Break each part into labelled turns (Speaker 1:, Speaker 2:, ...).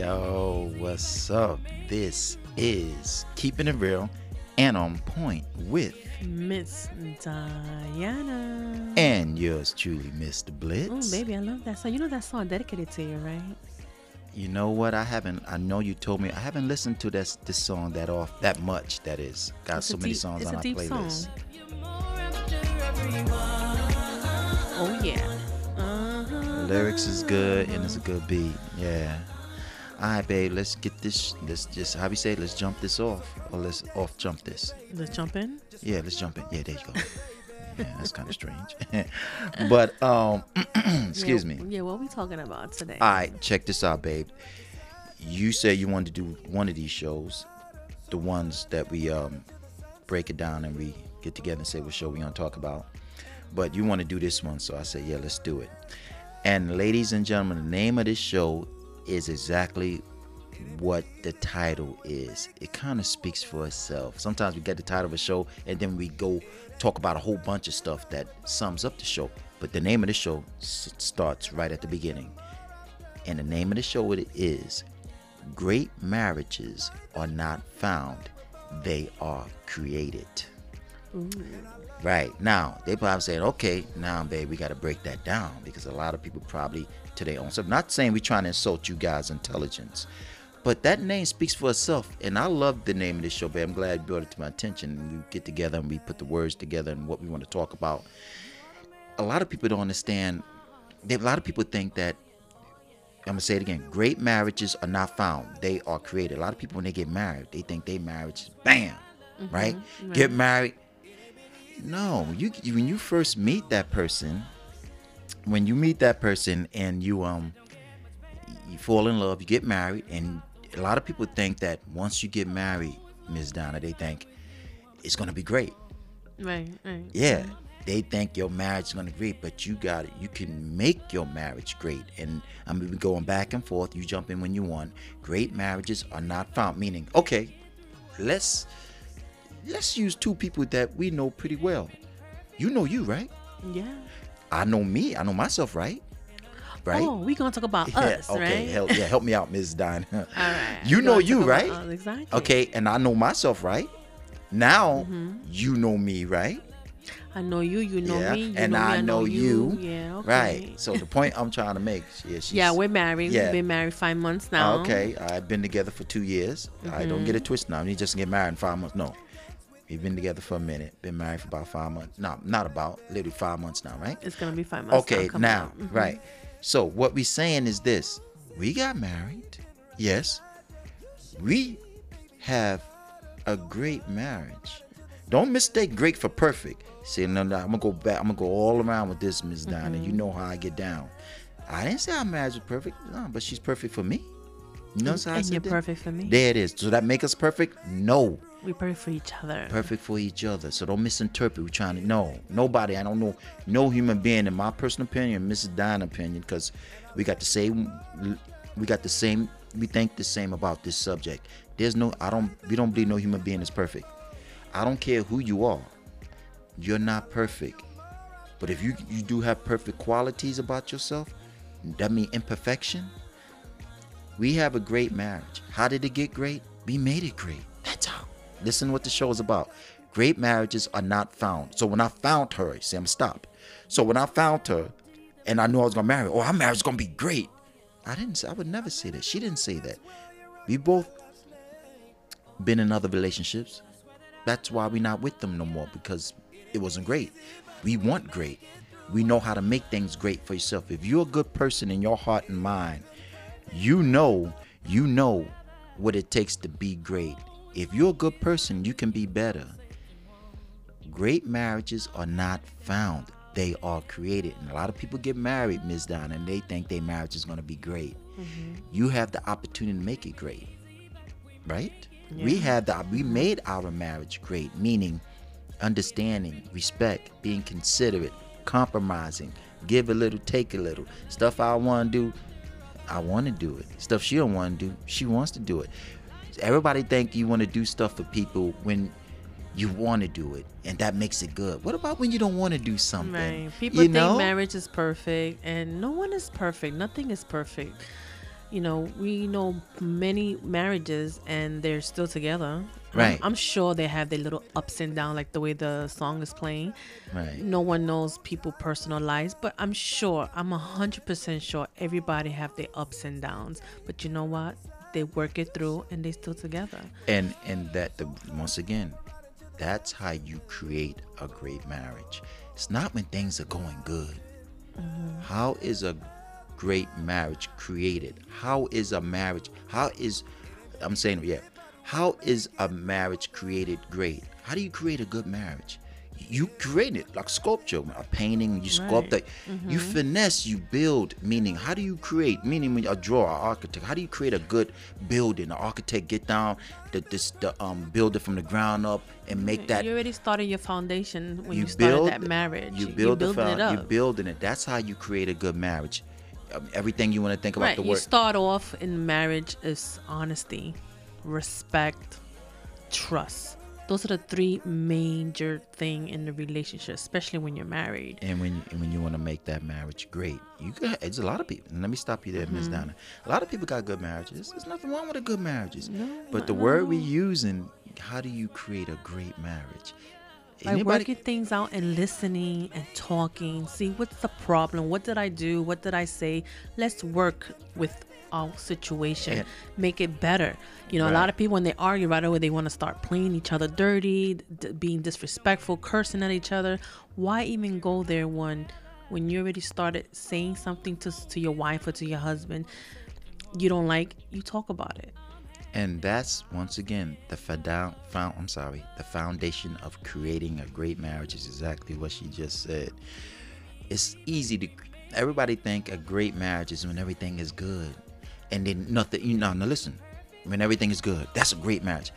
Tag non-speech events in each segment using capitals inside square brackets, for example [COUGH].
Speaker 1: Yo, what's up? This is Keeping It Real and On Point with
Speaker 2: Miss Diana.
Speaker 1: and yours truly, Mr. Blitz.
Speaker 2: Oh, baby, I love that song. You know that song dedicated to you, right?
Speaker 1: You know what? I haven't. I know you told me I haven't listened to this this song that off that much. That is got
Speaker 2: It's
Speaker 1: so many
Speaker 2: deep-
Speaker 1: songs on
Speaker 2: my
Speaker 1: playlist.
Speaker 2: song. Oh yeah. Uh-huh.
Speaker 1: Lyrics is good and it's a good beat. Yeah. All right, babe. Let's get this. Let's just how we say. it, Let's jump this off, or let's off jump this.
Speaker 2: Let's jump in.
Speaker 1: Yeah, let's jump in. Yeah, there you go. yeah, that's kind of strange. [LAUGHS] but um, [CLEARS THROAT] excuse
Speaker 2: Yeah,
Speaker 1: me.
Speaker 2: Yeah, what we talking about today?
Speaker 1: All right, check this out, babe. You said you wanted to do one of these shows, the ones that we um break it down and we get together and say what show we gonna talk about. But you want to do this one, so I said, yeah, let's do it. And ladies and gentlemen, the name of this show is exactly what the title is. It kind of speaks for itself. Sometimes we get the title of a show and then we go talk about a whole bunch of stuff that sums up the show. But the name of the show s- starts right at the beginning. And the name of the show it is Great Marriages Are Not Found, They Are Created. Right. Now, they probably saying, okay, now, babe, we got to break that down because a lot of people probably to their own self. Not saying we're trying to insult you guys' intelligence, but that name speaks for itself. And I love the name of this show, babe. I'm glad you brought it to my attention. We get together and we put the words together and what we want to talk about. A lot of people don't understand. They, a lot of people think that I'm gonna say it again. Great marriages are not found; they are created. A lot of people, when they get married, they think they marriage is bam, mm-hmm. right? Mm-hmm. Get married. No, you when you first meet that person, when you meet that person and you um you fall in love, you get married, and a lot of people think that once you get married, Ms. Donna, they think it's gonna be great.
Speaker 2: right, right.
Speaker 1: Yeah, they think your marriage is gonna be great, but you got it. You can make your marriage great. And I'm mean, going back and forth. You jump in when you want. Great marriages are not found. Meaning, okay, let's let's use two people that we know pretty well. You know you, right?
Speaker 2: Yeah.
Speaker 1: I know me. I know myself, right? Right?
Speaker 2: Oh, we gonna talk about [LAUGHS]
Speaker 1: Yeah,
Speaker 2: us,
Speaker 1: okay,
Speaker 2: right?
Speaker 1: help, yeah, help me out, Ms. Dine. [LAUGHS]
Speaker 2: All right. [LAUGHS]
Speaker 1: You
Speaker 2: We
Speaker 1: know you, right?
Speaker 2: us, exactly.
Speaker 1: Okay, and I know myself, right? Now
Speaker 2: Mm-hmm.
Speaker 1: you know me, right?
Speaker 2: I know you. You know
Speaker 1: yeah,
Speaker 2: me. You
Speaker 1: and
Speaker 2: know me.
Speaker 1: I, know you.
Speaker 2: Yeah. Okay.
Speaker 1: Right. So the point I'm trying to make, yeah, she's,
Speaker 2: Yeah, we're married.
Speaker 1: Yeah.
Speaker 2: We've been married five months now.
Speaker 1: Okay. I've been together for two years. I don't
Speaker 2: Mm-hmm.
Speaker 1: get it twisted now. We just get married in five months. No, we've been together for a minute. Been married for about five months. No, not about. Literally five months now, right?
Speaker 2: It's gonna be five months.
Speaker 1: Okay, now.
Speaker 2: Mhm.
Speaker 1: right. So what we saying is this: we got married. Yes, we have a great marriage. Don't mistake great for perfect. See, no, no, I'm gonna go back. I'm gonna go all around with this, Miss Donna.
Speaker 2: Mm-hmm.
Speaker 1: You know how I get down. I didn't say our marriage was perfect. No, but she's perfect for me. You know
Speaker 2: And you're
Speaker 1: that?
Speaker 2: perfect for me.
Speaker 1: There it is. So that make us perfect? No
Speaker 2: We perfect for each other.
Speaker 1: perfect for each other. So don't misinterpret. We're trying to no nobody. I don't know no human being in my personal opinion, Mrs. Dine's opinion, because we got the same. We got the same. We think the same about this subject. There's no. I don't. We don't believe no human being is perfect. I don't care who you are. You're not perfect. But if you you do have perfect qualities about yourself, that mean imperfection. We have a great marriage. How did it get great? We made it great. Listen what the show is about. Great marriages are not found. So when I found her, see, I'm stop. So when I found her, and I knew I was gonna marry oh, her, oh, our marriage is gonna be great. I didn't. Say, I would never say that. She didn't say that. We both been in other relationships. That's why we're not with them no more because it wasn't great. We want great. We know how to make things great for yourself. If you're a good person in your heart and mind, you know, you know what it takes to be great. If you're a good person, you can be better. Great marriages are not found. They are created. And a lot of people get married, Ms. Donna, and they think their marriage is going to be great. Mm-hmm. You have the opportunity to make it great. Right? We had the we made our marriage great, meaning understanding, respect, being considerate, compromising, give a little, take a little. Stuff I want to do, I want to do it. Stuff she don't want to do, she wants to do it. Everybody think you want to do stuff for people when you want to do it, and that makes it good. What about when you don't want to do something?
Speaker 2: Right. People
Speaker 1: you
Speaker 2: think
Speaker 1: know?
Speaker 2: marriage is perfect, and no one is perfect. Nothing is perfect. you know, we know many marriages and they're still together.
Speaker 1: Right.
Speaker 2: I'm, I'm sure they have their little ups and downs, like the way the song is playing.
Speaker 1: Right.
Speaker 2: No one knows people' personal lives, but I'm sure, I'm 100% sure everybody have their ups and downs. But you know what? They work it through and they still together.
Speaker 1: and and that the once again that's how you create a great marriage. It's not when things are going good. Mm-hmm. How is a great marriage created? How is a marriage how is i'm saying yeah how is a marriage created great? How do you create a good marriage you create it like sculpture a painting you sculpt
Speaker 2: Right.
Speaker 1: it you finesse you build meaning how do you create meaning when you a drawer an architect how do you create a good building an architect get down the this the um build it from the ground up and make that
Speaker 2: you already started your foundation when you,
Speaker 1: you
Speaker 2: started
Speaker 1: build
Speaker 2: that marriage.
Speaker 1: you
Speaker 2: You're
Speaker 1: build the
Speaker 2: building
Speaker 1: found,
Speaker 2: it up.
Speaker 1: you building it that's how you create a good marriage um, everything you want to think about
Speaker 2: right.
Speaker 1: the
Speaker 2: You start off in marriage is honesty, respect, trust. Those are the three major thing in the relationship, especially when you're married.
Speaker 1: and when and when you want to make that marriage great, you got it's a lot of people. And let me stop you there, Miss
Speaker 2: Mm-hmm.
Speaker 1: Donna. A lot of people got good marriages. There's nothing wrong with a good marriages.
Speaker 2: No,
Speaker 1: but the word
Speaker 2: no.
Speaker 1: we using, how do you create a great marriage?
Speaker 2: By working things out and listening and talking, see what's the problem, what did I do, what did I say? Let's work with our situation, make it better. You know, a lot of people when they argue right away, they want to start playing each other dirty, d- being disrespectful, cursing at each other. Why even go there when when you already started saying something to to your wife or to your husband you don't like? You talk about it.
Speaker 1: And that's once again the found, found I'm sorry, the foundation of creating a great marriage is exactly what she just said. It's easy to everybody think a great marriage is when everything is good. And then nothing you know, now listen. When everything is good, that's a great marriage.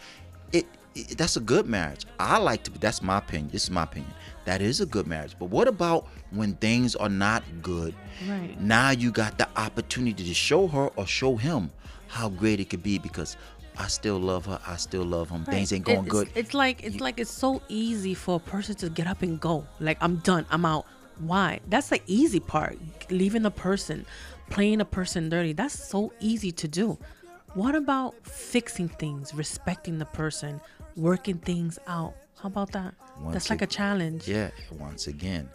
Speaker 1: It, it that's a good marriage. I like to that's my opinion. This is my opinion. That is a good marriage. But what about when things are not good?
Speaker 2: Right.
Speaker 1: Now you got the opportunity to show her or show him how great it could be because I still love her. I still love him. Things ain't going
Speaker 2: It's-
Speaker 1: good.
Speaker 2: It's like it's like it's so easy for a person to get up and go. Like I'm done. I'm out. Why? That's the easy part. Leaving a person, playing a person dirty. That's so easy to do. What about fixing things, respecting the person, working things out? How about that?
Speaker 1: Once
Speaker 2: That's like a challenge.
Speaker 1: yeah, once again,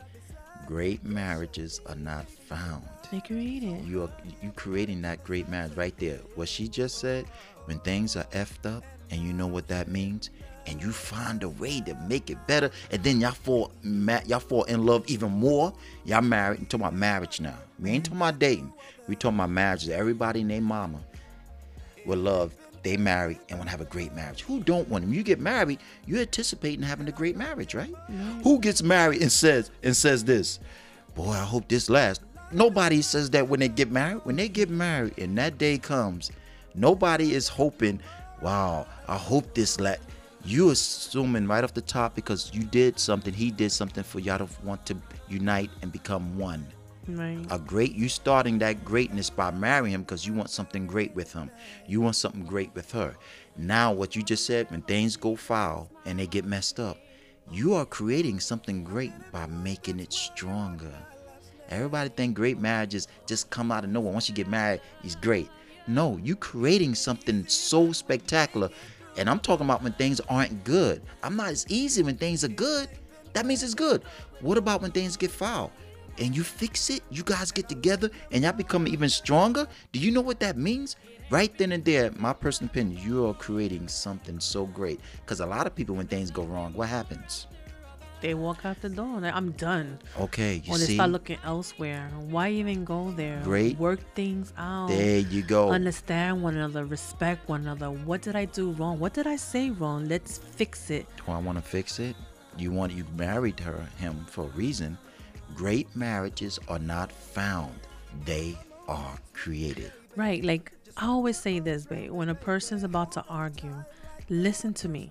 Speaker 1: great marriages are not found.
Speaker 2: They create it.
Speaker 1: You are you creating that great marriage right there. What she just said, when things are effed up and you know what that means, and you find a way to make it better, and then y'all fall ma- y'all fall in love even more. Y'all married. I'm talking about marriage now. We ain't mm-hmm. talking about dating. We talking about marriage. Everybody named Mama will love. They marry and want to have a great marriage. Who don't want them? You get married, you're anticipating having a great marriage, right? Who gets married and says and says this? Boy, I hope this lasts. Nobody says that when they get married. When they get married and that day comes, nobody is hoping, wow, I hope this la You assuming right off the top because you did something, he did something for y'all to want to unite and become one
Speaker 2: Right.
Speaker 1: a great you starting that greatness by marrying him because you want something great with him. You want something great with her. Now what you just said when things go foul and they get messed up you are creating something great by making it stronger. Everybody think great marriages just come out of nowhere. Once you get married it's great. No you creating something so spectacular. And i'm talking about when things aren't good. I'm not as easy when things are good. That means it's good. What about when things get foul and you fix it, you guys get together and y'all become even stronger. Do you know what that means? Right then and there, my personal opinion, you are creating something so great. Because a lot of people, when things go wrong, what happens?
Speaker 2: They walk out the door. Like, I'm done.
Speaker 1: Okay, you
Speaker 2: or they
Speaker 1: see,
Speaker 2: start looking elsewhere. Why even go there?
Speaker 1: Great.
Speaker 2: Work things out.
Speaker 1: there you go.
Speaker 2: Understand one another, respect one another. What did I do wrong? What did I say wrong? Let's fix it.
Speaker 1: Do I want to fix it? You want you married her, him for a reason. Great marriages are not found; they are created.
Speaker 2: Right. Like I always say this, babe. When a person's about to argue, listen to me.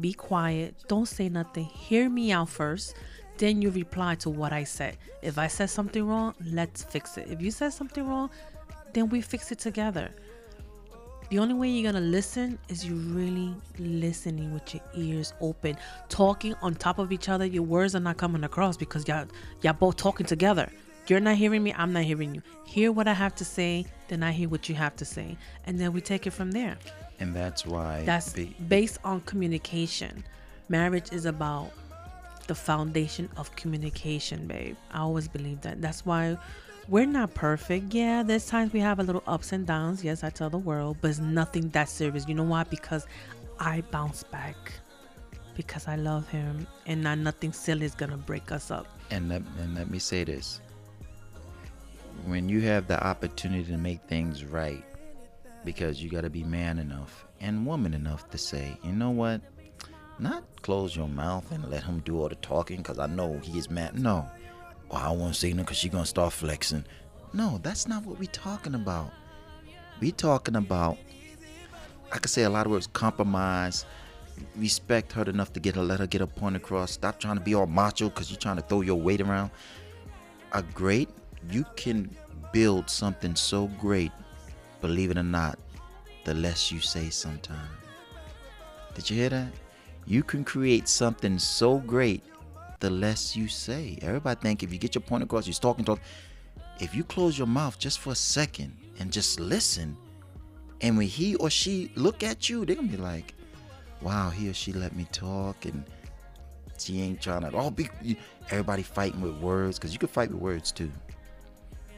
Speaker 2: Be quiet. Don't say nothing. Hear me out first. Then you reply to what I said. If I said something wrong, let's fix it. If you said something wrong, then we fix it together. The only way you're gonna listen is you really listening with your ears open, talking on top of each other. Your words are not coming across because y'all y'all both talking together. you're not hearing me, I'm not hearing you. Hear what I have to say, then I hear what you have to say, and then we take it from there.
Speaker 1: And that's why
Speaker 2: That's
Speaker 1: be-
Speaker 2: based on communication. Marriage is about the foundation of communication, babe. I always believe that. That's why we're not perfect. Yeah, there's times we have a little ups and downs. Yes, I tell the world, but it's nothing that serious. You know why? Because I bounce back. Because I love him, and not nothing silly is gonna break us up.
Speaker 1: and let, and let me say this when you have the opportunity to make things right because you got to be man enough and woman enough to say you know what not close your mouth and let him do all the talking because i know he is mad no well, i won't say no because she gonna start flexing. No that's not what we're talking about. We talking about i could say a lot of words compromise respect her enough to get her let her get her point across. Stop trying to be all macho because you're trying to throw your weight around. A great you can build something so great believe it or not the less you say sometimes. Did you hear that? You can create something so great the less you say. Everybody think if you get your point across you're talking to if you close your mouth just for a second and just listen and when he or she look at you they're gonna be like wow he or she let me talk and she ain't trying to all be everybody fighting with words because you can fight with words too.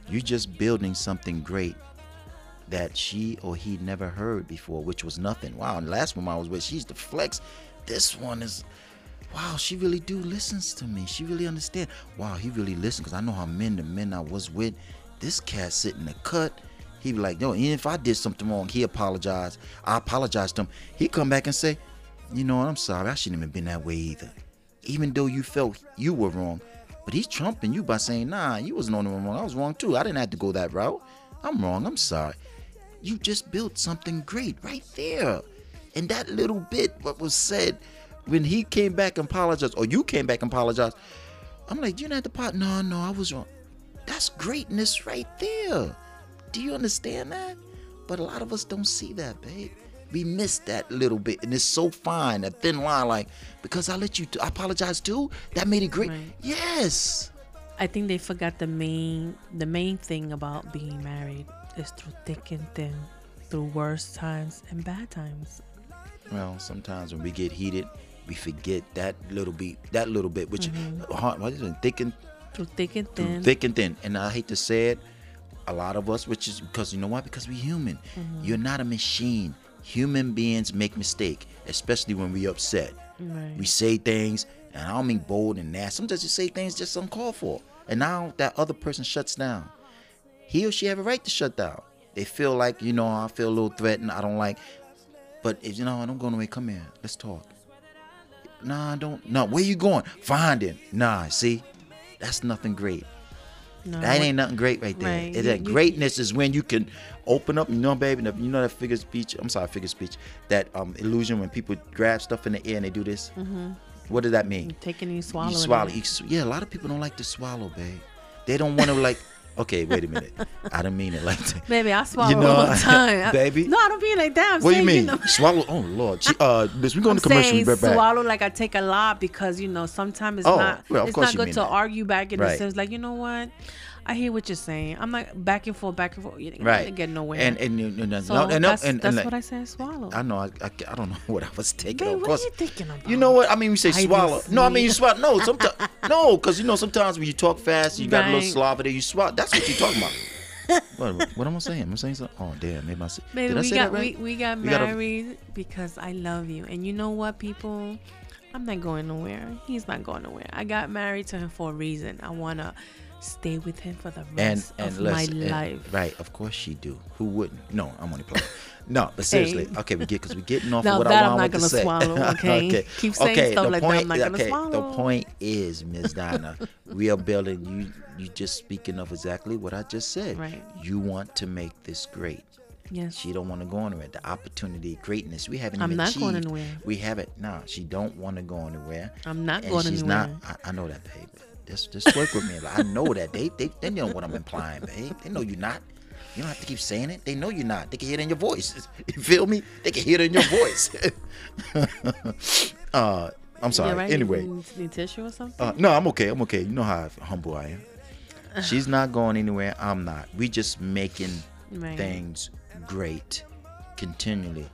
Speaker 1: You're just building something great that she or he never heard before which was nothing. Wow and the last one i was with she's the flex. This one is wow she really do listens to me. She really understand. Wow he really listens because i know how men the men i was with this cat sitting in the cut. He be like yo even if i did something wrong he apologized i apologize to him. He come back and say you know what? I'm sorry. I shouldn't have been that way either. Even though you felt you were wrong but he's trumping you by saying nah you wasn't on the wrong i was wrong too. I didn't have to go that route. I'm wrong. I'm sorry. You just built something great right there. And that little bit what was said when he came back and apologized, or you came back and apologized, I'm like, you didn't the to pot. No, no, I was wrong. That's greatness right there. Do you understand that? But a lot of us don't see that, babe. We miss that little bit, and it's so fine, a thin line. Like, because I let you, I apologize too. That made it great.
Speaker 2: Right.
Speaker 1: Yes.
Speaker 2: I think they forgot the main the main thing about being married is through thick and thin, through worse times and bad times.
Speaker 1: Well, sometimes when we get heated, we forget that little bit, that little bit, which uh, what is it, thick and
Speaker 2: Through thick and
Speaker 1: through
Speaker 2: thin.
Speaker 1: thick and thin. And I hate to say it, a lot of us, which is because you know why? Because we're human. You're not a machine. Human beings make mistake, especially when we upset.
Speaker 2: Right.
Speaker 1: We say things, and I don't mean bold and nasty. Sometimes you say things just uncalled for, and now that other person shuts down. He or she have a right to shut down. They feel like you know I feel a little threatened. I don't like, but if you know I don't go away, come here, let's talk. Nah, don't. No, where you going? Find him. Nah, see, that's nothing great.
Speaker 2: No,
Speaker 1: That ain't nothing great right there.
Speaker 2: Right.
Speaker 1: It- that greatness is when you can open up, you know, baby. You know that figure speech. I'm sorry, figure speech. That um illusion when people grab stuff in the air and they do this. What does that mean?
Speaker 2: taking and swallowing.
Speaker 1: you
Speaker 2: it.
Speaker 1: swallow. You yeah, a lot of people don't like to swallow, babe. They don't want to like. Okay, wait a minute. I didn't mean it like that.
Speaker 2: Baby, I swallow you
Speaker 1: know,
Speaker 2: all the [LAUGHS] time.
Speaker 1: Baby.
Speaker 2: No, I don't mean like that. I'm
Speaker 1: What do you mean?
Speaker 2: know,
Speaker 1: swallow? Oh Lord. She, uh, miss, we going
Speaker 2: I'm
Speaker 1: to commercial.
Speaker 2: saying
Speaker 1: right
Speaker 2: swallow like I take a lot because you know sometimes it's
Speaker 1: Oh,
Speaker 2: not
Speaker 1: well,
Speaker 2: it's not
Speaker 1: you
Speaker 2: good to argue back in the
Speaker 1: Right.
Speaker 2: sense like you know what I hear what you're saying I'm like back and forth back and forth You're
Speaker 1: Right.
Speaker 2: ain't get nowhere
Speaker 1: And and, and, and,
Speaker 2: so
Speaker 1: no, and,
Speaker 2: that's,
Speaker 1: and, and,
Speaker 2: that's
Speaker 1: like-
Speaker 2: what I said swallow
Speaker 1: I know. I, I, I don't know [LAUGHS] what I was taking.
Speaker 2: Babe,
Speaker 1: of
Speaker 2: what
Speaker 1: course,
Speaker 2: are you thinking about
Speaker 1: You know what? I mean, we say
Speaker 2: I
Speaker 1: swallow. No, I mean you swallow. No, sometimes [LAUGHS] no, because you know sometimes when you talk fast, you got a little slobber there. You swallow. That's what you're talking about. [LAUGHS] what, what am I saying? I'm saying something? Oh damn, maybe I say.
Speaker 2: Baby, we got
Speaker 1: right?
Speaker 2: we, we got
Speaker 1: We gotta-
Speaker 2: married because I love you and you know what people I'm not going nowhere he's not going nowhere I got married to him for a reason I wanna stay with him for the rest
Speaker 1: and
Speaker 2: of my
Speaker 1: and-
Speaker 2: life
Speaker 1: right? Of course she do. Who wouldn't? No, I'm only playing. [LAUGHS] No, but seriously,
Speaker 2: Hey.
Speaker 1: okay, we get because we're getting off
Speaker 2: Now
Speaker 1: of what
Speaker 2: that
Speaker 1: I
Speaker 2: I'm
Speaker 1: want
Speaker 2: not
Speaker 1: to
Speaker 2: gonna
Speaker 1: say.
Speaker 2: swallow, [LAUGHS] okay? Keep saying
Speaker 1: okay,
Speaker 2: stuff like that, I'm not gonna
Speaker 1: okay,
Speaker 2: swallow.
Speaker 1: The point is, Ms. Donna, we are building. You, you just speaking of exactly what I just said.
Speaker 2: Right.
Speaker 1: You want to make this great.
Speaker 2: yes
Speaker 1: She don't want to go anywhere. The opportunity, greatness, we haven't
Speaker 2: I'm
Speaker 1: even
Speaker 2: not going anywhere.
Speaker 1: We haven't. Nah, she don't want to go anywhere.
Speaker 2: I'm not
Speaker 1: and
Speaker 2: going
Speaker 1: she's
Speaker 2: anywhere.
Speaker 1: not. I, I know that, babe. Just, just work with me. I know that. They, they, they know what I'm implying, babe. They know you're not. You don't have to keep saying it. They know you're not. They can hear it in your voice. [LAUGHS] You feel me? They can hear it in your voice. [LAUGHS] uh, I'm sorry.
Speaker 2: Right?
Speaker 1: Anyway,
Speaker 2: You need, need tissue or something?
Speaker 1: uh, no, I'm okay. I'm okay. You know how humble I am. She's not going anywhere. I'm not. We just making
Speaker 2: Right.
Speaker 1: things great continually.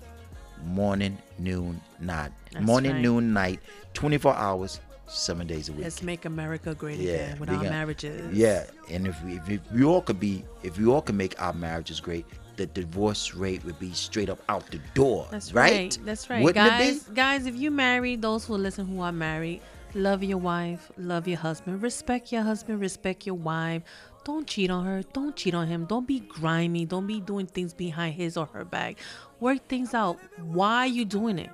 Speaker 1: Morning, noon, night.
Speaker 2: That's
Speaker 1: Morning,
Speaker 2: right.
Speaker 1: noon, night. 24 hours, seven days a week.
Speaker 2: Let's make America great
Speaker 1: Yeah,
Speaker 2: again with our marriages.
Speaker 1: Yeah, and if we, if, if we all could be, if we all could make our marriages great, the divorce rate would be straight up out the door.
Speaker 2: That's
Speaker 1: right.
Speaker 2: right. That's right.
Speaker 1: Wouldn't
Speaker 2: guys, guys, if you marry those who listen who are married, love your wife, love your husband, respect your husband, respect your wife. Don't cheat on her. Don't cheat on him. Don't be grimy. Don't be doing things behind his or her back. Work things out. Why are you doing it?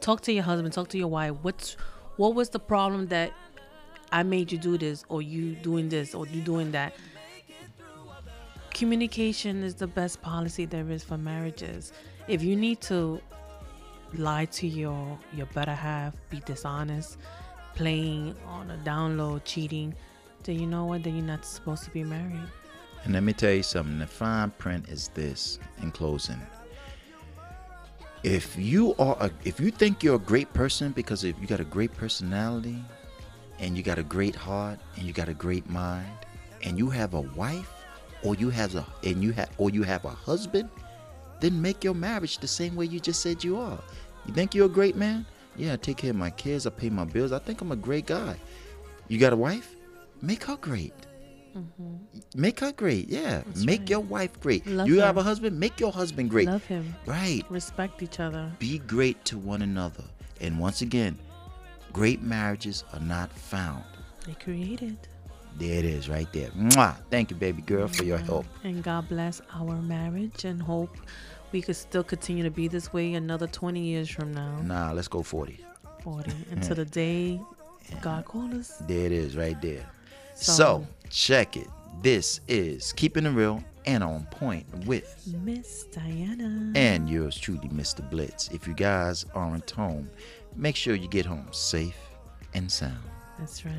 Speaker 2: Talk to your husband. Talk to your wife. What's what was the problem that I made you do this, or you doing this, or you doing that? communication is the best policy there is for marriages. If you need to lie to your your better half, be dishonest, playing on a down low, cheating, then you know what? Then you're not supposed to be married.
Speaker 1: And let me tell you something. The fine print is this. In closing, if you are, a, if you think you're a great person because if you got a great personality, and you got a great heart, and you got a great mind, and you have a wife, or you have a, and you have, or you have a husband, then make your marriage the same way you just said you are. You think you're a great man? Yeah, I take care of my kids. I pay my bills. I think I'm a great guy. You got a wife? Make her great. Mm-hmm. Make her great. Yeah.
Speaker 2: That's
Speaker 1: make
Speaker 2: right.
Speaker 1: your wife great.
Speaker 2: Love
Speaker 1: you
Speaker 2: her.
Speaker 1: have a husband? Make your husband great.
Speaker 2: Love him.
Speaker 1: Right.
Speaker 2: Respect each other.
Speaker 1: Be great to one another. And once again, great marriages are not found.
Speaker 2: They created.
Speaker 1: There it is right there. Mwah. Thank you, baby girl, for your help.
Speaker 2: And God bless our marriage and hope we could still continue to be this way another 20 years from now,
Speaker 1: Nah, let's go 40.
Speaker 2: 40, [LAUGHS] until the day God calls us.
Speaker 1: There it is right there. So,
Speaker 2: So-
Speaker 1: check it. This is Keeping It Real and On Point with
Speaker 2: Miss Diana.
Speaker 1: and yours truly, Mr. Blitz. If you guys aren't home, make sure you get home safe and sound.
Speaker 2: That's right.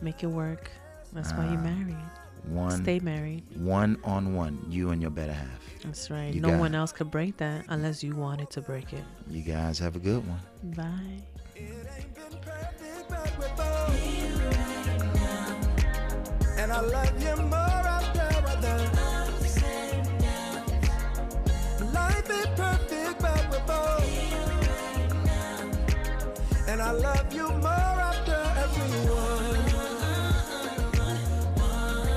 Speaker 2: Make it work. That's why you're
Speaker 1: uh,
Speaker 2: married.
Speaker 1: One
Speaker 2: Stay married.
Speaker 1: one on one, you and your better half.
Speaker 2: That's right.
Speaker 1: You
Speaker 2: no
Speaker 1: got
Speaker 2: one else could break that unless you wanted to break it.
Speaker 1: You guys have a good one.
Speaker 2: Bye.
Speaker 3: And I love you more after other. Life ain't perfect, but we're both. And I love you more.